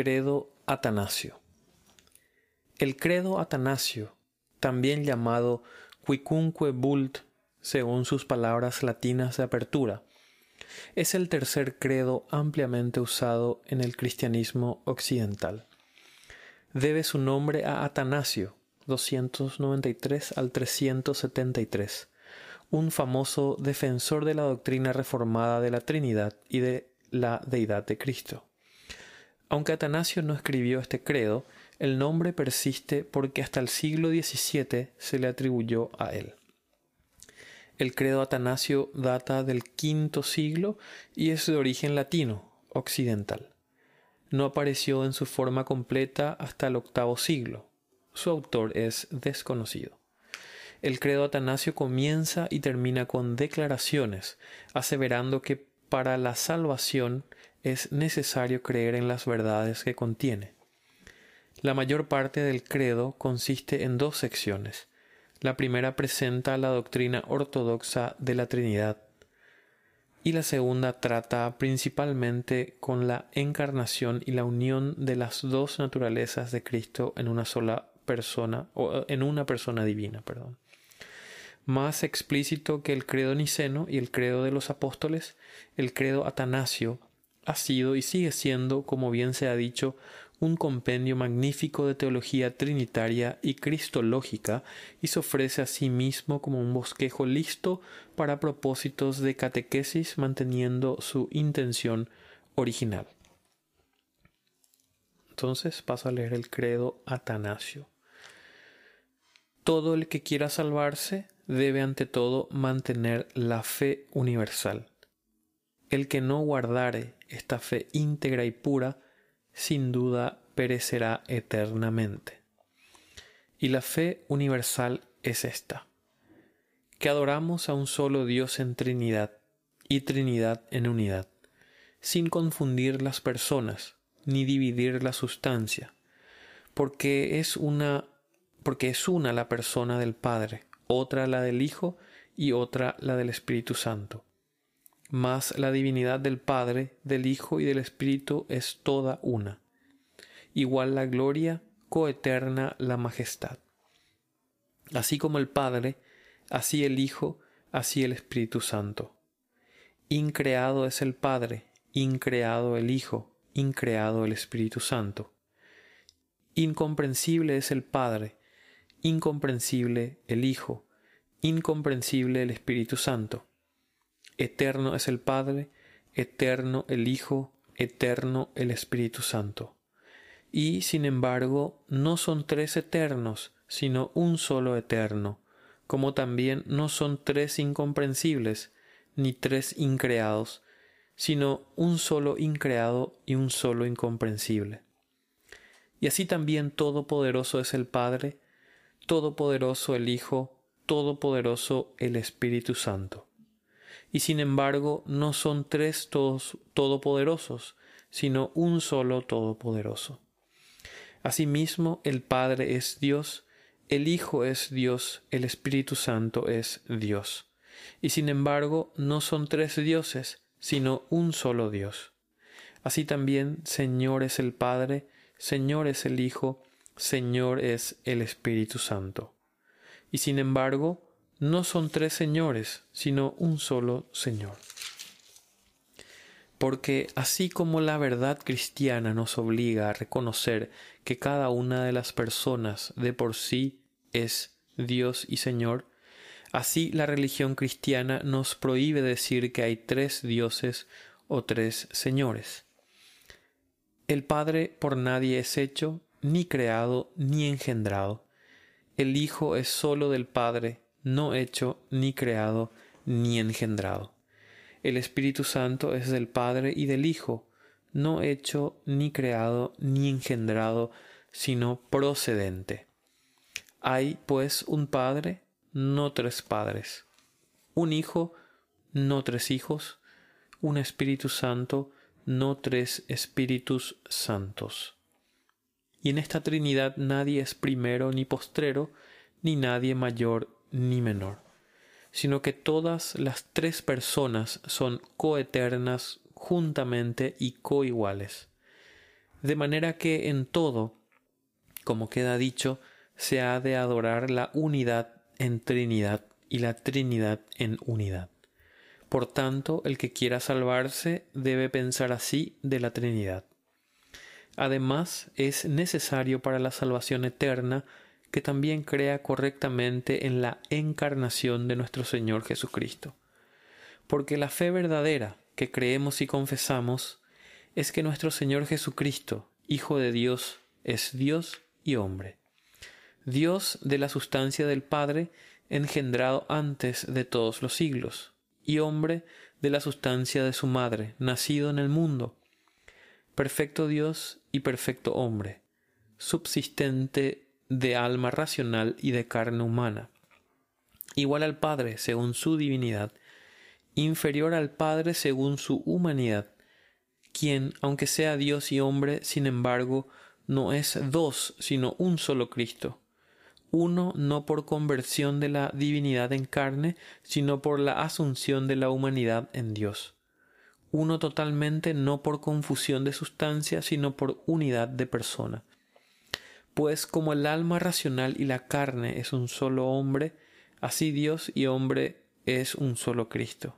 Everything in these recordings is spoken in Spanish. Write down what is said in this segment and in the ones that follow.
Credo Atanasio. El credo Atanasio, también llamado Quicunque Vult, según sus palabras latinas de apertura, es el tercer credo ampliamente usado en el cristianismo occidental. Debe su nombre a Atanasio, 293 al 373, un famoso defensor de la doctrina reformada de la Trinidad y de la deidad de Cristo. Aunque Atanasio no escribió este credo, el nombre persiste porque hasta el siglo XVII se le atribuyó a él. El credo Atanasio data del quinto siglo y es de origen latino, occidental. No apareció en su forma completa hasta el octavo siglo. Su autor es desconocido. El credo Atanasio comienza y termina con declaraciones, aseverando que para la salvación es necesario creer en las verdades que contiene. La mayor parte del credo consiste en dos secciones. La primera presenta la doctrina ortodoxa de la Trinidad y la segunda trata principalmente con la encarnación y la unión de las dos naturalezas de Cristo en una sola persona o en una persona divina, perdón. Más explícito que el credo niceno y el credo de los apóstoles, el credo atanasio ha sido y sigue siendo, como bien se ha dicho, un compendio magnífico de teología trinitaria y cristológica y se ofrece a sí mismo como un bosquejo listo para propósitos de catequesis manteniendo su intención original. Entonces paso a leer el credo Atanasio. Todo el que quiera salvarse debe ante todo mantener la fe universal. El que no guardare esta fe íntegra y pura, sin duda perecerá eternamente. Y la fe universal es esta, que adoramos a un solo Dios en Trinidad y Trinidad en unidad, sin confundir las personas ni dividir la sustancia, porque es una porque es una la persona del Padre, otra la del Hijo y otra la del Espíritu Santo mas la divinidad del Padre, del Hijo y del Espíritu es toda una. Igual la gloria, coeterna la majestad. Así como el Padre, así el Hijo, así el Espíritu Santo. Increado es el Padre, increado el Hijo, increado el Espíritu Santo. Incomprensible es el Padre, incomprensible el Hijo, incomprensible el Espíritu Santo Eterno es el Padre, eterno el Hijo, eterno el Espíritu Santo. Y, sin embargo, no son tres eternos, sino un solo eterno, como también no son tres incomprensibles, ni tres increados, sino un solo increado y un solo incomprensible. Y así también todopoderoso es el Padre, todopoderoso el Hijo, todopoderoso el Espíritu Santo y sin embargo no son tres todos todopoderosos, sino un solo todopoderoso. Asimismo, el Padre es Dios, el Hijo es Dios, el Espíritu Santo es Dios. Y sin embargo, no son tres dioses, sino un solo Dios. Así también, Señor es el Padre, Señor es el Hijo, Señor es el Espíritu Santo. Y sin embargo, no son tres señores, sino un solo Señor. Porque así como la verdad cristiana nos obliga a reconocer que cada una de las personas de por sí es Dios y Señor, así la religión cristiana nos prohíbe decir que hay tres dioses o tres señores. El Padre por nadie es hecho, ni creado, ni engendrado. El Hijo es sólo del Padre, no hecho, ni creado, ni engendrado. El Espíritu Santo es del Padre y del Hijo, no hecho, ni creado, ni engendrado, sino procedente. Hay, pues, un Padre, no tres padres, un Hijo, no tres hijos, un Espíritu Santo, no tres Espíritus Santos. Y en esta Trinidad nadie es primero ni postrero, ni nadie mayor ni menor, sino que todas las tres personas son coeternas juntamente y coiguales. de manera que en todo, como queda dicho, se ha de adorar la unidad en Trinidad y la Trinidad en unidad. Por tanto, el que quiera salvarse debe pensar así de la Trinidad. Además, es necesario para la salvación eterna que también crea correctamente en la encarnación de nuestro Señor Jesucristo. Porque la fe verdadera que creemos y confesamos es que nuestro Señor Jesucristo, Hijo de Dios, es Dios y hombre. Dios de la sustancia del Padre, engendrado antes de todos los siglos, y hombre de la sustancia de su madre, nacido en el mundo, perfecto Dios y perfecto hombre, subsistente de alma racional y de carne humana, igual al Padre según su divinidad, inferior al Padre según su humanidad, quien, aunque sea Dios y hombre, sin embargo, no es dos, sino un solo Cristo, uno no por conversión de la divinidad en carne, sino por la asunción de la humanidad en Dios. Uno totalmente no por confusión de sustancia, sino por unidad de persona. Pues como el alma racional y la carne es un solo hombre, así Dios y hombre es un solo Cristo.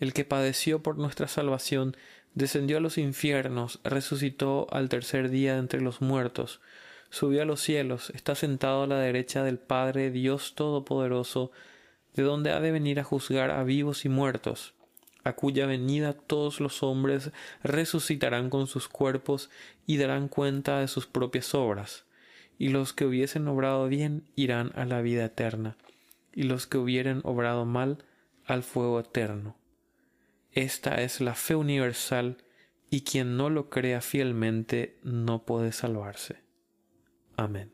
El que padeció por nuestra salvación, descendió a los infiernos, resucitó al tercer día entre los muertos, subió a los cielos, está sentado a la derecha del Padre Dios Todopoderoso, de donde ha de venir a juzgar a vivos y muertos, a cuya venida todos los hombres resucitarán con sus cuerpos y darán cuenta de sus propias obras, y los que hubiesen obrado bien irán a la vida eterna, y los que hubieren obrado mal al fuego eterno. Esta es la fe universal, y quien no lo crea fielmente no puede salvarse. Amén.